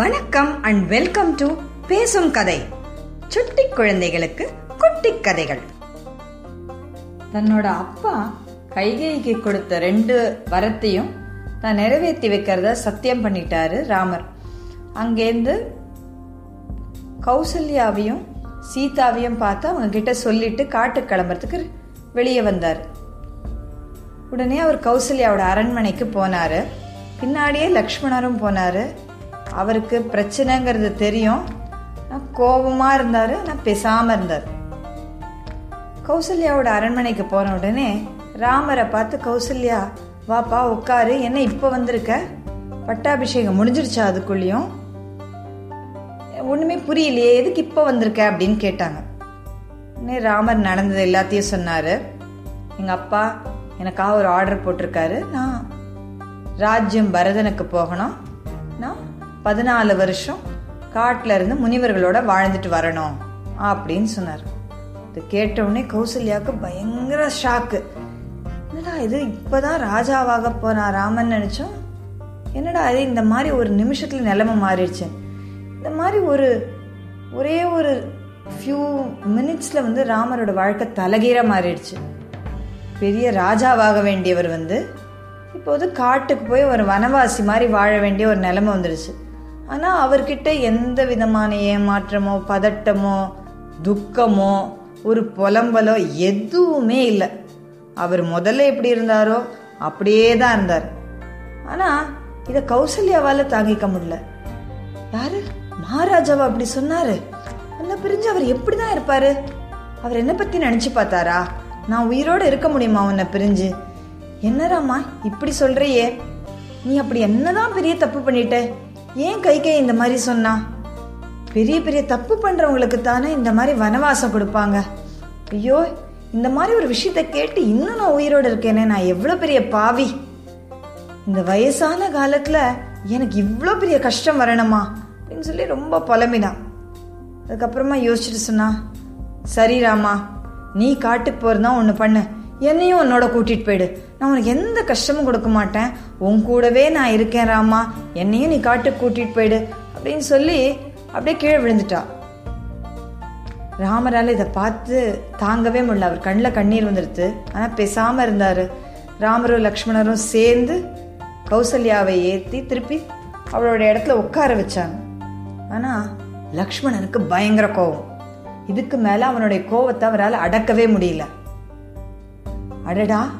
வணக்கம் and welcome to பேசும் கதை. சுட்டி குழந்தைகளுக்கு குட்டி கதைகள். தன்னோட அப்பா கைகைக்கு கொடுத்த ரெண்டு வரத்தையும் தான் நிறைவேற்றி வைக்கிறத சத்தியம் பண்ணிட்டாரு ராமர். அங்கேருந்து கௌசல்யாவையும் சீதாவையும் பார்த்து அவங்க கிட்ட சொல்லிட்டு காட்டு கிளம்புறதுக்கு வெளியே வந்தார். உடனே அவர் கௌசல்யாவோட அரண்மனைக்கு போனார். பின்னாடியே லக்ஷ்மணரும் போனார். அவருக்கு பிரச்சனைங்கிறது தெரியும். கோபமாக இருந்தார் நான் ஆனால் இருந்தார். கௌசல்யாவோட அரண்மனைக்கு போன உடனே ராமரை பார்த்து கௌசல்யா வாப்பா உட்காரு. என்ன இப்போ வந்திருக்க? பட்டாபிஷேகம் முடிஞ்சிருச்சா அதுக்குள்ளேயும்? ஒன்றுமே புரியலையே. எதுக்கு இப்போ வந்திருக்க? அப்படின்னு கேட்டாங்க. உடனே ராமர் நடந்தது எல்லாத்தையும் சொன்னார். எங்கள் அப்பா எனக்காக ஒரு ஆர்டர் போட்டிருக்காரு. நான் ராஜ்யம் பரதனுக்கு போகணும். நான் பதினாலு வருஷம் காட்டில் இருந்து முனிவர்களோட வாழ்ந்துட்டு வரணும் அப்படின்னு சொன்னார். இது கேட்டவுடனே கௌசல்யாவுக்கு பயங்கர ஷாக்கு என்னடா இது இப்போதான் ராஜாவாக போனா ராமன் நினைச்சோம். என்னடா இது இந்த மாதிரி ஒரு நிமிஷத்தில் நிலைமை மாறிடுச்சு. இந்த மாதிரி ஒரு ஒரே ஒரு ஃபியூ மினிட்ஸில் வந்து ராமரோட வாழ்க்கை தலகீர மாறிடுச்சு. பெரிய ராஜாவாக வேண்டியவர் வந்து இப்போது காட்டுக்கு போய் ஒரு வனவாசி மாதிரி வாழ வேண்டிய ஒரு நிலைமை வந்துடுச்சு. ஆனால் அவர்கிட்ட எந்த விதமான ஏமாற்றமோ பதட்டமோ துக்கமோ ஒரு புலம்பலோ எதுவுமே இல்லை. அவர் முதல்ல எப்படி இருந்தாரோ அப்படியே தான் இருந்தார். ஆனால் இதை கௌசல்யாவால் தாங்கிக்க முடியல. யாரு? மகாராஜாவா அப்படி சொன்னாரு. நல்லா பிரிஞ்சு அவர் எப்படி தான் இருப்பாரு? அவர் என்னை பற்றி நினச்சி பார்த்தாரா? நான் உயிரோட இருக்க முடியுமா உன்னை பிரிஞ்சு? என்னராம்மா இப்படி சொல்கிறையே நீ அப்படி என்னதான் பெரிய தப்பு பண்ணிட்ட? ஏன் கை கை இந்த மாதிரி சொன்னா? பெரிய பெரிய தப்பு பண்றவங்களுக்கு தானே இந்த மாதிரி வனவாசம் கொடுப்பாங்க. ஐயோ இந்த மாதிரி ஒரு விஷயத்த கேட்டு இன்னும் நான் உயிரோட இருக்கேனே நான் எவ்வளோ பெரிய பாவி? இந்த வயசான காலத்தில் எனக்கு இவ்வளோ பெரிய கஷ்டம் வரணுமா? அப்படின்னு சொல்லி ரொம்ப புலம்பினான். அதுக்கப்புறமா யோசிச்சுட்டு சொன்னா சரி ராமா நீ காட்டுக்கு போறதா ஒன்று பண்ணு. என்னையும் உன்னோட கூட்டிகிட்டு போயிடு. நான் உனக்கு எந்த கஷ்டமும் கொடுக்க மாட்டேன். உன் கூடவே நான் இருக்கேன் ராமா. என்னையும் நீ காட்டுக்கு கூட்டிட்டு போயிடு அப்படின்னு சொல்லி அப்படியே கீழே விழுந்துட்டா. ராமரால் இதை பார்த்து தாங்கவே முடியல. அவர் கண்ணில் கண்ணீர் வந்துடுது ஆனால் பேசாமல் இருந்தார். ராமரும் லக்ஷ்மணரும் சேர்ந்து கௌசல்யாவை ஏற்றி திருப்பி அவளோட இடத்துல உட்கார வச்சாங்க. ஆனால் லக்ஷ்மணனுக்கு பயங்கர கோவம். இதுக்கு மேலே அவனுடைய கோவத்தை அவரால் அடக்கவே முடியல. அடடா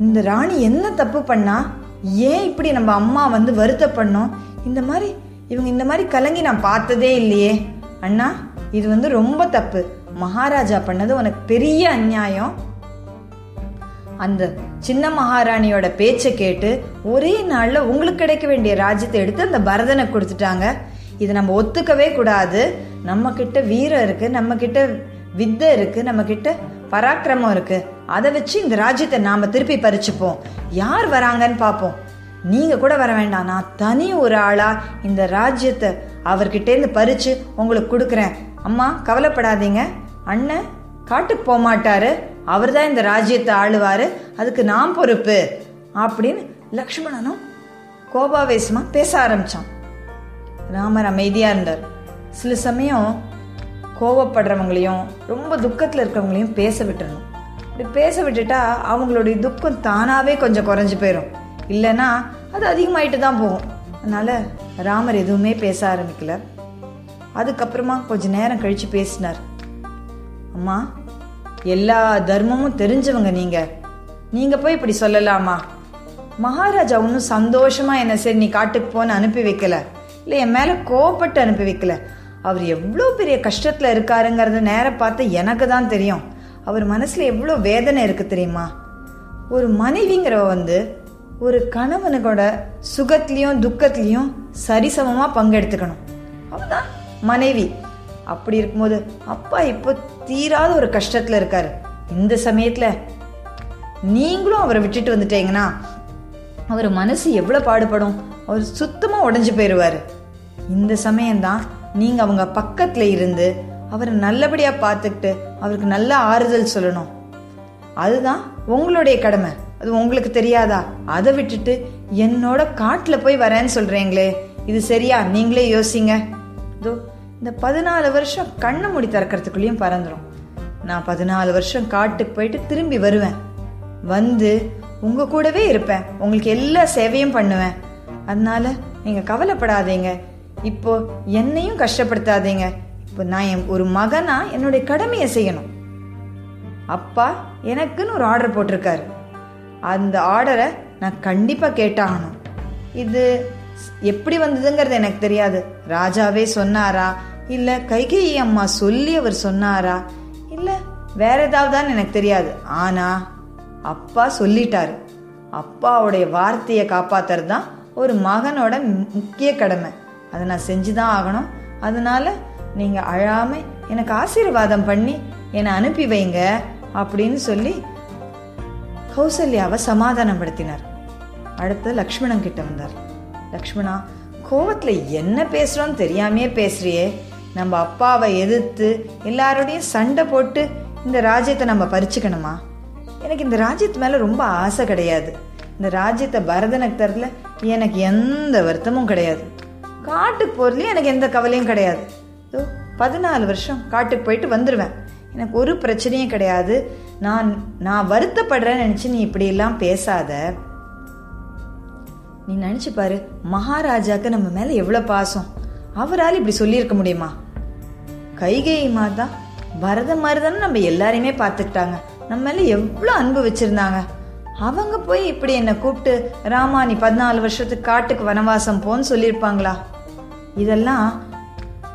இந்த ராணி என்ன தப்பு பண்ணா? ஏன் இப்படி நம்ம அம்மா வந்து வருத்த பண்ணோம் இந்த மாதிரி இவங்க இந்த மாதிரி கலங்கி நான் பார்த்ததே இல்லையே. அண்ணா இது வந்து ரொம்ப தப்பு. மகாராஜா பண்ணது உனக்கு பெரிய அநியாயம். அந்த சின்ன மகாராணியோட பேச்சை கேட்டு ஒரே நாள்ல உங்களுக்கு கிடைக்க வேண்டிய ராஜ்யத்தை எடுத்து அந்த பரதனை கொடுத்துட்டாங்க. இதை நம்ம ஒத்துக்கவே கூடாது. நம்ம கிட்ட வீரம் இருக்கு நம்ம கிட்ட வித்தை இருக்கு நம்ம கிட்ட பராக்கிரமம் இருக்கு. அதை வச்சு இந்த ராஜ்யத்தை நாம திருப்பி பறிச்சுப்போம். யார் வராங்கன்னு பார்ப்போம். நீங்க கூட வர வேண்டாம். நான் தனி ஒரு ஆளா இந்த ராஜ்யத்தை அவர்கிட்ட இருந்து பறிச்சு உங்களுக்கு கொடுக்குறேன். அம்மா கவலைப்படாதீங்க. அண்ணன் காட்டுக்கு போக மாட்டாரு. அவர் தான் இந்த ராஜ்யத்தை ஆளுவாரு. அதுக்கு நான் பொறுப்பு. அப்படின்னு லக்ஷ்மணனும் கோபாவேசமா பேச ஆரம்பிச்சான். ராமர் அமைதியா இருந்தார். சில சமயம் கோவப்படுறவங்களையும் ரொம்ப துக்கத்தில் இருக்கிறவங்களையும் பேச விட்டுறணும். இப்படி பேச விட்டுட்டா அவங்களுடைய துக்கம் தானாகவே கொஞ்சம் குறைஞ்சு போயிடும் இல்லைன்னா அது அதிகமாயிட்டு தான் போகும். அதனால் ராமர் எதுவுமே பேச ஆரம்பிக்கல. அதுக்கப்புறமா கொஞ்ச நேரம் கழித்து பேசினார். அம்மா எல்லா தர்மமும் தெரிஞ்சவங்க நீங்கள் நீங்கள் போய் இப்படி சொல்லலாமா? மகாராஜா ஒன்றும் சந்தோஷமாக என்ன சரி நீ காட்டுக்கு போன்னு அனுப்பி வைக்கல. இல்லை என் மேலே கோவப்பட்டு அனுப்பி வைக்கல. அவர் எவ்வளோ பெரிய கஷ்டத்தில் இருக்காருங்கிறத நேரம் பார்த்து எனக்கு தான் தெரியும். அவர் மனசில் எவ்வளோ வேதனை இருக்கு தெரியுமா? ஒரு மனைவிங்கிறவ வந்து ஒரு கணவனுக்கோட சுகத்திலையும் துக்கத்திலையும் சரிசமமாக பங்கெடுத்துக்கணும். அவதான் மனைவி. அப்படி இருக்கும்போது அப்பா இப்போ தீராத ஒரு கஷ்டத்தில் இருக்கார். இந்த சமயத்தில் நீங்களும் அவரை விட்டுட்டு வந்துட்டீங்கன்னா அவர் மனசு எவ்வளோ பாடுபடும்? அவர் சுத்தமாக உடஞ்சி போயிடுவார் இந்த சமயம்தான் நீங்கள் அவங்க பக்கத்தில் இருந்து அவரை நல்லபடியா பார்த்துக்கிட்டு அவருக்கு நல்ல ஆறுதல் சொல்லணும். அதுதான் உங்களுடைய கடமை. அது உங்களுக்கு தெரியாதா? அதை விட்டுட்டு என்னோட காட்டுல போய் வரேன்னு சொல்றீங்களே. இது சரியா? நீங்களே யோசிங்க. இதோ இந்த பதினாலு வருஷம் கண்ணை மூடி திறக்கிறதுக்குள்ளேயும் பறந்துடும் நான் பதினாலு வருஷம் காட்டுக்கு போயிட்டு திரும்பி வருவேன். வந்து உங்க கூடவே இருப்பேன். உங்களுக்கு எல்லா சேவையும் பண்ணுவேன். அதனால நீங்க கவலைப்படாதீங்க. இப்போ என்னையும் கஷ்டப்படுத்தாதீங்க. இப்போ நான் என் ஒரு மகனா என்னுடைய கடமையை செய்யணும். அப்பா எனக்குன்னு ஒரு ஆர்டர் போட்டிருக்காரு. அந்த ஆர்டரை நான் கண்டிப்பாக கேட்டாகணும். இது எப்படி வந்ததுங்கிறது எனக்கு தெரியாது. ராஜாவே சொன்னாரா? இல்லை கைகை அம்மா சொல்லி அவர் சொன்னாரா? இல்லை வேற ஏதாவதுதான் எனக்கு தெரியாது. ஆனால் அப்பா சொல்லிட்டாரு. அப்பாவுடைய வார்த்தையை காப்பாத்துறது தான் ஒரு மகனோட முக்கிய கடமை. அதை நான் செஞ்சு தான் ஆகணும். அதனால நீங்க அழாம எனக்கு ஆசீர்வாதம் பண்ணி என்னை அனுப்பி வைங்க அப்படின்னு சொல்லி கௌசல்யாவை சமாதானப்படுத்தினார். அடுத்து லக்ஷ்மணன் கிட்ட வந்தார். லக்ஷ்மணா கோவத்தில் என்ன பேசுறோன்னு தெரியாமையே பேசுறியே. நம்ம அப்பாவை எதிர்த்து எல்லாரோடையும் சண்டை போட்டு இந்த ராஜ்யத்தை நம்ம பறிச்சுக்கணுமா? எனக்கு இந்த ராஜ்யத்து மேலே ரொம்ப ஆசை கிடையாது. இந்த ராஜ்யத்தை பரதனுக்கு தரல எனக்கு எந்த வருத்தமும் கிடையாது. காட்டுக்கு போறதுலயும் எனக்கு எந்த கவலையும் கிடையாது. பதினாலு வருஷம் காட்டுக்கு போயிட்டு வந்துடுவேன் எனக்கு ஒரு பிரச்சனையும் கிடையாது. நான் நான் வருத்தப்படுறேன்னு நினச்சி நீ இப்படியெல்லாம் பேசாத. நீ நினச்சி பாரு மகாராஜாக்கு நம்ம மேலே எவ்வளோ பாசம். அவரால் இப்படி சொல்லியிருக்க முடியுமா? கைகை மாதா பரத மாதிரிதானே நம்ம எல்லாரையுமே பார்த்துக்கிட்டாங்க. நம்ம மேலே எவ்வளோ அன்பு வச்சுருந்தாங்க. அவங்க போய் இப்படி என்னை கூப்பிட்டு ராமா நீ பதினாலு வருஷத்துக்கு காட்டுக்கு வனவாசம் போன்னு சொல்லியிருப்பாங்களா? இதெல்லாம்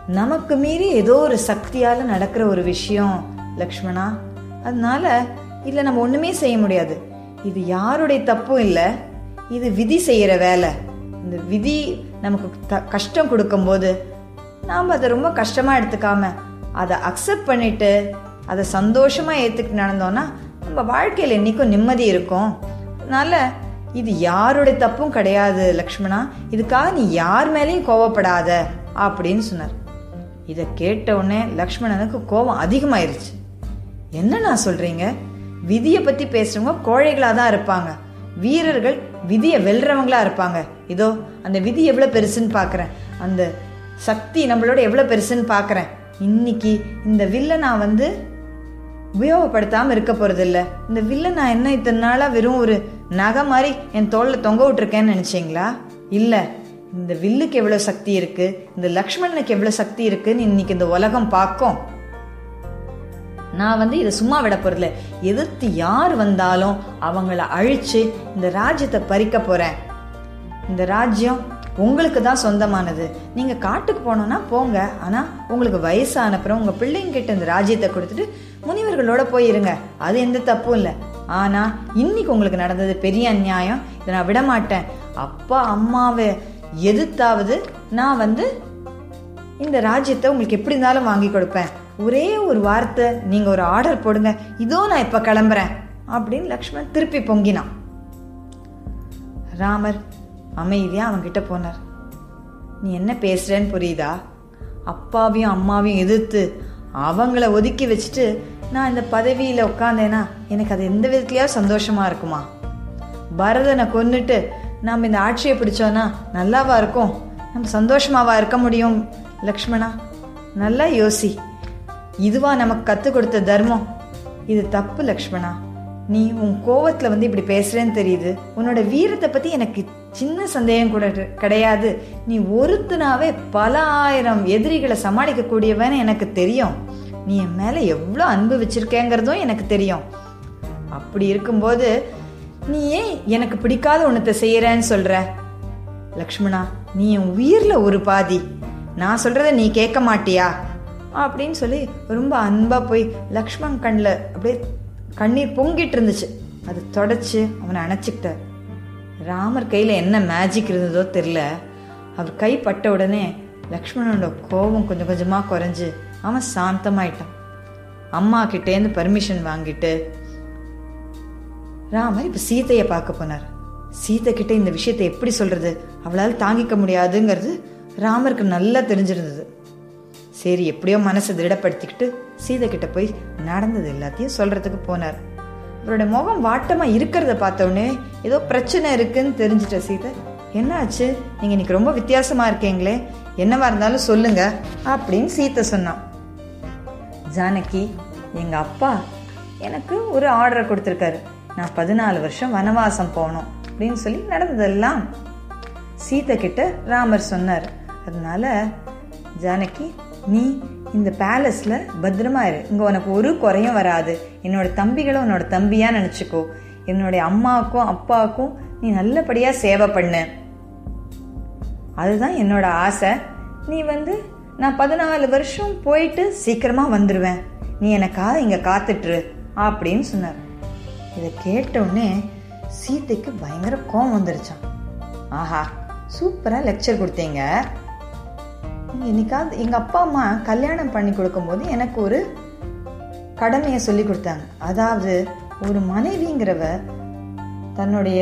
நமக்கு மீறி ஏதோ ஒரு சக்தியால நடக்கிற ஒரு விஷயம் லக்ஷ்மணா. அதனால இல்ல நம்ம ஒண்ணுமே செய்ய முடியாது. இது யாருடைய தப்பும் இல்ல. இது விதி செய்யற வேலை. இந்த விதி நமக்கு த- கஷ்டம் கொடுக்கும்போது நாம் அதை ரொம்ப கஷ்டமா எடுத்துக்காம அதை அக்செப்ட் பண்ணிட்டு அதை சந்தோஷமா ஏத்துக்கிட்டு நடந்தோம்னா நம்ம வாழ்க்கையில என்னைக்கும் நிம்மதி இருக்கும். அதனால இது யாருடைய தப்பும் கிடையாது லக்ஷ்மணா. இதுக்காக நீ யார் மேலேயும் கோவப்படாத அப்படின்னு சொன்னார். இதை கேட்ட உடனே லக்ஷ்மணனுக்கு கோபம் அதிகமாயிருச்சு. என்ன நான் சொல்றீங்க? விதியை பத்தி பேசுறவங்க கோழைகளா தான் இருப்பாங்க. வீரர்கள் விதியை வெல்றவங்களா இருப்பாங்க. இதோ அந்த விதி எவ்வளோ பெருசுன்னு பார்க்குறேன் அந்த சக்தி நம்மளோட எவ்வளோ பெருசுன்னு பார்க்குறேன் இன்னைக்கு இந்த வில்லை நான் வந்து உபயோகப்படுத்தாமல் இருக்க போகிறதில்ல இந்த வில்லை நான் என்ன இத்தனை நாளாக வெறும் ஒரு நகை மாதிரி என் தோளில் தொங்க விட்டுருக்கேன்னு நினச்சிங்களா? இல்லை. இந்த வில்லுக்கு எவ்வளவு சக்தி இருக்கு? இந்த லக்ஷ்மணனுக்கு எவ்வளவு சக்தி இருக்குன்னு இன்னைக்கு இந்த உலகம் பார்க்கும். நான் வந்து இதை சும்மா விட போறதில்ல. எதிர்த்து யார் வந்தாலும் அவங்கள அழிச்சு இந்த ராஜ்யத்தை பறிக்க போறேன். இந்த ராஜ்யம் உங்களுக்கு தான் சொந்தமானது. நீங்க காட்டுக்கு போனோம்னா போங்க. ஆனா உங்களுக்கு வயசானப்புறம் உங்க பிள்ளைங்க கிட்ட இந்த ராஜ்யத்தை கொடுத்துட்டு முனிவர்களோட போயிருங்க. அது எந்த தப்பும் இல்லை. ஆனா இன்னைக்கு உங்களுக்கு நடந்தது பெரிய அநியாயம். இதை நான் விட மாட்டேன் அப்பா அம்மாவை எதிர்த்தாவது நான் வந்து இந்த ராஜ்யத்தை உங்களுக்கு எப்படி இருந்தாலும் வாங்கி கொடுப்பேன். ஒரே ஒரு வார்த்தை நீங்கள் ஒரு ஆர்டர் போடுங்க. இதோ நான் இப்போ கிளம்புறேன். அப்படின்னு லக்ஷ்மண் திருப்பி பொங்கினான். ராமர் அமைதியாக அவங்கிட்ட போனார். நீ என்ன பேசுறேன்னு புரியுதா? அப்பாவையும் அம்மாவையும் எதிர்த்து அவங்கள ஒதுக்கி வச்சுட்டு நான் இந்த பதவியில் உட்காந்தேனா எனக்கு அது எந்த விதத்துலையாவது சந்தோஷமா இருக்குமா? பரதனை கொன்னுட்டு நாம் இந்த ஆட்சியை பிடிச்சோன்னா நல்லாவா இருக்கும்? நம்ம சந்தோஷமாவா இருக்க முடியும் லக்ஷ்மணா? நல்லா யோசி. இதுவா நமக்கு கற்றுக் கொடுத்த தர்மம். இது தப்பு லக்ஷ்மணா. நீ உன் கோவத்தில் வந்து இப்படி பேசுறேன்னு தெரியுது. உன்னோட வீரத்தை பற்றி எனக்கு சின்ன சந்தேகம் கூட கிடையாது. நீ ஒருத்தனாவே பல ஆயிரம் எதிரிகளை சமாளிக்கக்கூடியவன்னு எனக்கு தெரியும். நீ என் மேலே எவ்வளோ அன்பு வச்சிருக்கேங்கிறதும் எனக்கு தெரியும். அப்படி இருக்கும்போது நீ ஏன் எனக்கு பிடிக்காத ஒன்றத்தை செய்யறேன்னு சொல்ற. லக்ஷ்மணா நீ என் உயிரில் ஒரு பாதி. நான் சொல்றத நீ கேட்க மாட்டியா? அப்படின்னு சொல்லி ரொம்ப அன்பாக போய் லக்ஷ்மண் கண்ணில் அப்படியே கண்ணீர் பொங்கிட்டு இருந்துச்சு. அது தொடச்சு அவனை அணைச்சிக்கிட்டார் ராமர் கையில் என்ன மேஜிக் இருந்ததோ தெரில அவர் கை பட்ட உடனே லக்ஷ்மணனோட கோபம் கொஞ்சம் கொஞ்சமாக குறைஞ்சி அவன் சாந்தமாயிட்டான். அம்மா கிட்டேருந்து பர்மிஷன் வாங்கிட்டு ராமர் இப்ப சீதையை பார்க்க போனார். சீதை கிட்ட இந்த விஷயத்தை எப்படி சொல்றது? அவளால் தாங்கிக்க முடியாதுங்கிறது ராமருக்கு நல்லா தெரிஞ்சிருந்தது. சரி எப்படியோ மனசை திருடப்படுத்திக்கிட்டு சீதை கிட்ட போய் நடந்தது எல்லாத்தையும் சொல்றதுக்கு போனார். அவரோட முகம் வாட்டமா இருக்கிறத பார்த்தவொடனே ஏதோ பிரச்சனை இருக்குன்னு தெரிஞ்சிட்ட சீதை என்னாச்சு? நீங்கள் இன்னைக்கு ரொம்ப வித்தியாசமாக இருக்கீங்களே. என்னவா இருந்தாலும் சொல்லுங்க அப்படின்னு சீத்தை சொன்னான். ஜானகி எங்கள் அப்பா எனக்கு ஒரு ஆர்டரை கொடுத்துருக்காரு. நான் பதினாலு வருஷம் வனவாசம் போகணும் அப்படின்னு சொல்லி நடந்ததெல்லாம் சீத்தை கிட்ட ராமர் சொன்னார். அதனால ஜானகி நீ இந்த பேலஸில் பத்திரமா இரு. இங்கே உனக்கு ஒரு குறையும் வராது. என்னோட தம்பிகளை உன்னோட தம்பியாக நினச்சிக்கோ. என்னுடைய அம்மாவுக்கும் அப்பாவுக்கும் நீ நல்லபடியாக சேவை பண்ணு. அதுதான் என்னோட ஆசை. நீ வந்து நான் பதினாலு வருஷம் போயிட்டு சீக்கிரமாக வந்துடுவேன் நீ எனக்காக இங்கே காத்துட்ரு அப்படின்னு சொன்னார். இதை கேட்ட உடனே சீதைக்கு பயங்கர கோவம் வந்துருச்சான் ஆஹா சூப்பராக லெக்சர் கொடுத்தீங்க. என்னைக்காவது எங்க அப்பா அம்மா கல்யாணம் பண்ணி கொடுக்கும்போது எனக்கு ஒரு கடமையை சொல்லி கொடுத்தாங்க. அதாவது ஒரு மனைவிங்கிறவ தன்னுடைய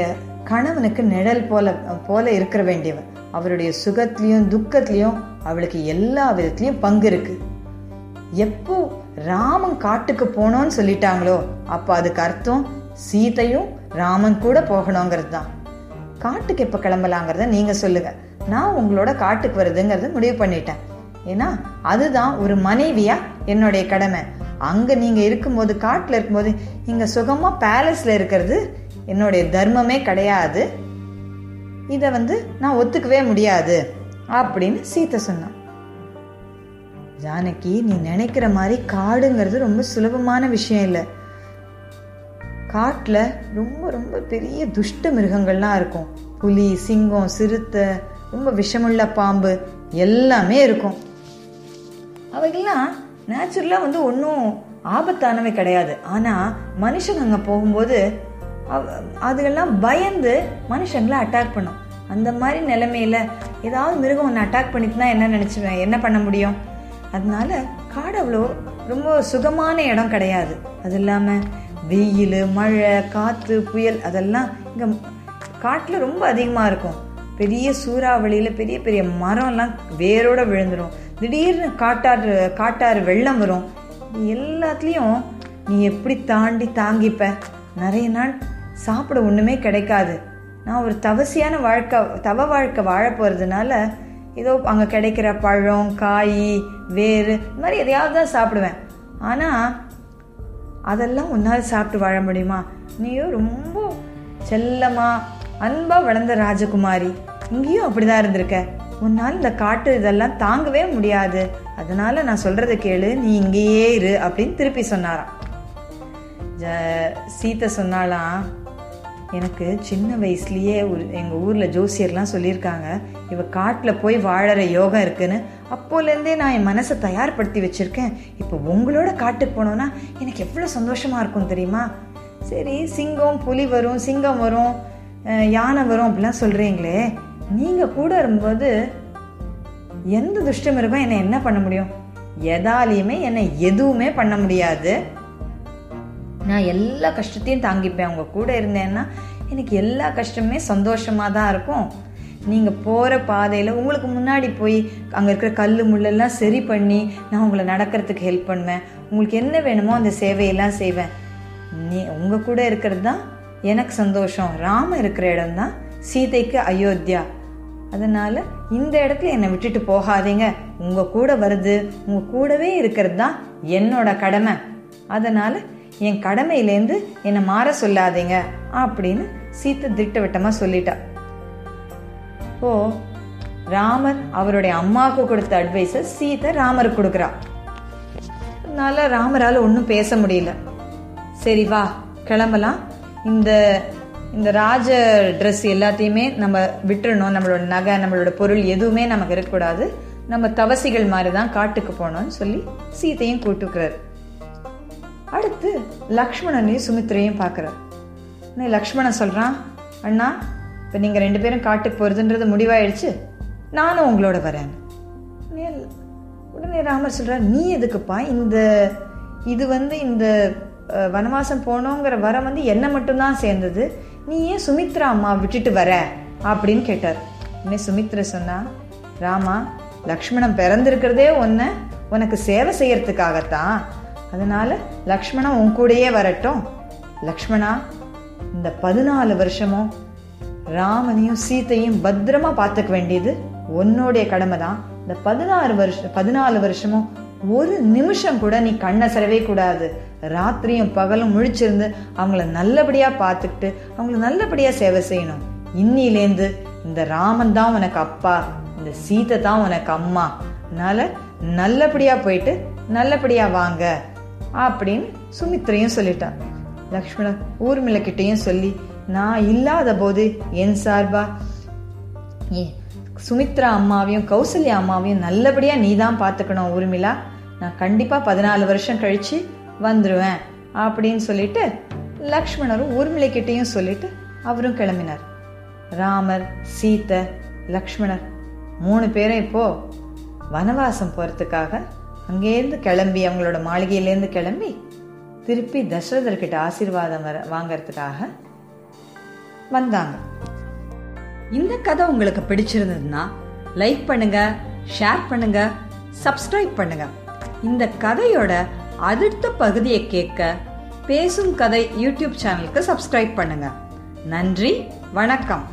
கணவனுக்கு நிழல் போல போல இருக்கிற வேண்டியவ அவருடைய சுகத்திலையும் துக்கத்திலையும் அவளுக்கு எல்லா விதத்திலையும் பங்கு இருக்கு. எப்போ ராமன் காட்டுக்கு போனோன்னு சொல்லிட்டாங்களோ அப்போ அதுக்கு அர்த்தம் சீதையும் ராமன் கூட போகணுங்கிறது தான். காட்டுக்கு எப்போ கிளம்பலாங்கிறத நீங்கள் சொல்லுங்கள் நான் உங்களோட காட்டுக்கு வருதுங்கிறத முடிவு பண்ணிட்டேன். ஏன்னா அதுதான் ஒரு மனைவியா என்னுடைய கடமை. அங்க நீங்க இருக்கும்போது காட்டுல இருக்கும்போது இங்க சுகமா பேலஸ்ல இருக்கிறது என்னுடைய தர்மமே கிடையாது. இதை வந்து நான் ஒத்துக்கவே முடியாது அப்படின்னு சீத்தை சொன்னான். ஜானகி நீ நினைக்கிற மாதிரி காடுங்கிறது ரொம்ப சுலபமான விஷயம் இல்லை. காட்டில் ரொம்ப ரொம்ப பெரிய துஷ்ட மிருகங்கள்லாம் இருக்கும். புலி சிங்கம் சிறுத்தை ரொம்ப விஷமுள்ள பாம்பு எல்லாமே இருக்கும். அவைகள்லாம் நேச்சுரலாக வந்து ஒன்றும் ஆபத்தானவை கிடையாது. ஆனால் மனுஷங்க அங்கே போகும்போது அவ- அதுகெல்லாம் பயந்து மனுஷங்களை அட்டாக் பண்ணும். அந்த மாதிரி நிலைமையில் ஏதாவது மிருகம் ஒன்று அட்டாக் பண்ணிட்டுனா என்ன நினச்சிவேன் என்ன பண்ண முடியும்? அதனால காடு அவ்வளோ ரொம்ப சுகமான இடம் கிடையாது. அது இல்லாமல் வெயில் மழை காற்று புயல் அதெல்லாம் இங்கே காட்டில் ரொம்ப அதிகமாக இருக்கும். பெரிய சூறாவளியில் பெரிய பெரிய மரம்லாம் வேரோட விழுந்துடும் திடீர்னு காட்டாறு காட்டாறு வெள்ளம் வரும். எல்லாத்துலேயும் நீ எப்படி தாண்டி தாங்கிப்ப? நிறைய நாள் சாப்பிட ஒன்றுமே கிடைக்காது. நான் ஒரு தவசியான வாழ்க்கை தவ வாழ்க்கை வாழ போகிறதுனால ஏதோ அங்கே கிடைக்கிற பழம் காய் வேறு இந்த மாதிரி எதையாவது தான் சாப்பிடுவேன். ஆனால் அதெல்லாம் உன்னால் சாப்பிட்டு வாழ முடியுமா? நீயும் ரொம்ப செல்லமா அன்பா வளர்ந்த ராஜகுமாரி. இங்கேயும் அப்படிதான் இருந்திருக்க. உன்னால் இந்த காட்டு இதெல்லாம் தாங்கவே முடியாது. அதனால நான் சொல்கிறத கேளு நீ இங்கேயே இரு அப்படின்னு திருப்பி சொன்னாராம். ஜ- சீத்தை சொன்னாலாம் எனக்கு சின்ன வயசுலயே ஒரு எங்க ஊர்ல ஜோசியர்லாம் சொல்லியிருக்காங்க இவ காட்டுல போய் வாழற யோகம் இருக்குன்னு. அப்போலேருந்தே நான் என் மனசை தயார்படுத்தி வச்சுருக்கேன். இப்போ உங்களோட காட்டுக்கு போனோன்னா எனக்கு எவ்வளோ சந்தோஷமாக இருக்கும் தெரியுமா? சரி சிங்கம் புலி வரும் சிங்கம் வரும் யானை வரும் அப்படிலாம் சொல்கிறீங்களே நீங்கள் கூட இருக்கும்போது எந்த துஷ்ட மிருகம் என்னை என்ன பண்ண முடியும்? எதாலையுமே என்னை எதுவுமே பண்ண முடியாது. நான் எல்லா கஷ்டத்தையும் தாங்கிப்பேன். அவங்க கூட இருந்தேன்னா எனக்கு எல்லா கஷ்டமுமே சந்தோஷமா தான் இருக்கும். நீங்கள் போகிற பாதையில் உங்களுக்கு முன்னாடி போய் அங்கே இருக்கிற கல் முள்ளெல்லாம் சரி பண்ணி நான் உங்களை நடக்கிறதுக்கு ஹெல்ப் பண்ணுவேன். உங்களுக்கு என்ன வேணுமோ அந்த சேவையெல்லாம் செய்வேன். நீ உங்கள் கூட இருக்கிறது தான் எனக்கு சந்தோஷம். ராம இருக்கிற இடம் தான் சீதைக்கு அயோத்தியா. அதனால் இந்த இடத்துல என்னை விட்டுட்டு போகாதீங்க. உங்கள் கூட வருது உங்க கூடவே இருக்கிறது தான் என்னோட கடமை. அதனால் என் கடமையிலேருந்து என்னை மாற சொல்லாதீங்க அப்படின்னு சீத்தை திட்டவட்டமாக சொல்லிட்டா. ஓ ராமர் அவருடைய அம்மாவுக்கு கொடுத்த அட்வைஸை சீதை ராமருக்கு கொடுக்குறா. அதனால ராமரால் ஒன்றும் பேச முடியல. சரி வா கிளம்பலாம். இந்த இந்த ராஜ ட்ரெஸ் எல்லாத்தையுமே நம்ம விட்டுறணும். நம்மளோட நகை நம்மளோட பொருள் எதுவுமே நமக்கு இருக்கக்கூடாது. நம்ம தவசிகள் மாதிரி தான் காட்டுக்கு போனோம்னு சொல்லி சீதையும் கூட்டுக்கிறார் அடுத்து லக்ஷ்மணனையும் சுமித்ரையும் பார்க்குறார். லக்ஷ்மணன் சொல்கிறான் அண்ணா இப்போ நீங்கள் ரெண்டு பேரும் காட்டுக்கு போகிறதுன்றது முடிவாயிடுச்சு. நானும் உங்களோட வரேன். உடனே ராமர் சொல்கிறார் நீ எதுக்குப்பா இந்த இது வந்து இந்த வனவாசம் போனோங்கிற வரம் வந்து என்ன மட்டும்தான் சேர்ந்தது. நீ ஏன் சுமித்ரா அம்மா விட்டுட்டு வர? அப்படின்னு கேட்டார். உடனே சுமித்ரா சொன்னா ராமா லக்ஷ்மணன் பிறந்திருக்கிறதே ஒன்று உனக்கு சேவை செய்யறதுக்காகத்தான். அதனால லக்ஷ்மணன் உன் கூடயே வரட்டும். லக்ஷ்மணா இந்த பதினாலு வருஷமும் ராமனையும் சீத்தையும் பத்திரமா பார்த்துக்க வேண்டியது உன்னுடைய கடமை தான் இந்த பதினாறு வருஷம் பதினாலு வருஷமும் ஒரு நிமிஷம் கூட நீ கண்ணை சரவே கூடாது. ராத்திரியும் பகலும் முழிச்சிருந்து அவங்கள நல்லபடியா பார்த்துக்கிட்டு அவங்கள நல்லபடியா சேவை செய்யணும். இன்னிலேந்து இந்த ராமன் தான் உனக்கு அப்பா இந்த சீத்தை தான் உனக்கு அம்மா. அதனால நல்லபடியா போயிட்டு நல்லபடியா வாங்க அப்படின்னு சுமித்ரையும் சொல்லிட்டான். லக்ஷ்மணர் ஊர்மிள கிட்டையும் சொல்லி நான் இல்லாத போது என் சார்பா? ஏ சுமித்ரா அம்மாவையும் கௌசல்யா அம்மாவையும் நல்லபடியாக நீ தான் பார்த்துக்கணும் ஊர்மிளா. நான் கண்டிப்பாக பதினாலு வருஷம் கழித்து வந்துடுவேன் அப்படின்னு சொல்லிட்டு லக்ஷ்மணரும் ஊர்மிளை சொல்லிட்டு அவரும் கிளம்பினார். ராமர் சீத்தை லக்ஷ்மணர் மூணு பேரும் இப்போ வனவாசம் போகிறதுக்காக அங்கேருந்து கிளம்பி அவங்களோட மாளிகையிலேருந்து கிளம்பி திருப்பி தசரதர்கிட்ட ஆசீர்வாதம் வர வாங்கறதுக்காக வந்தாங்க. இந்த கதை உங்களுக்கு பிடிச்சிருந்ததுன்னா லைக் பண்ணுங்க ஷேர் பண்ணுங்க சப்ஸ்கிரைப் பண்ணுங்க. இந்த கதையோட அடுத்த பகுதியை கேட்க பேசும் கதை யூடியூப் சேனலுக்கு சப்ஸ்கிரைப் பண்ணுங்க. நன்றி வணக்கம்.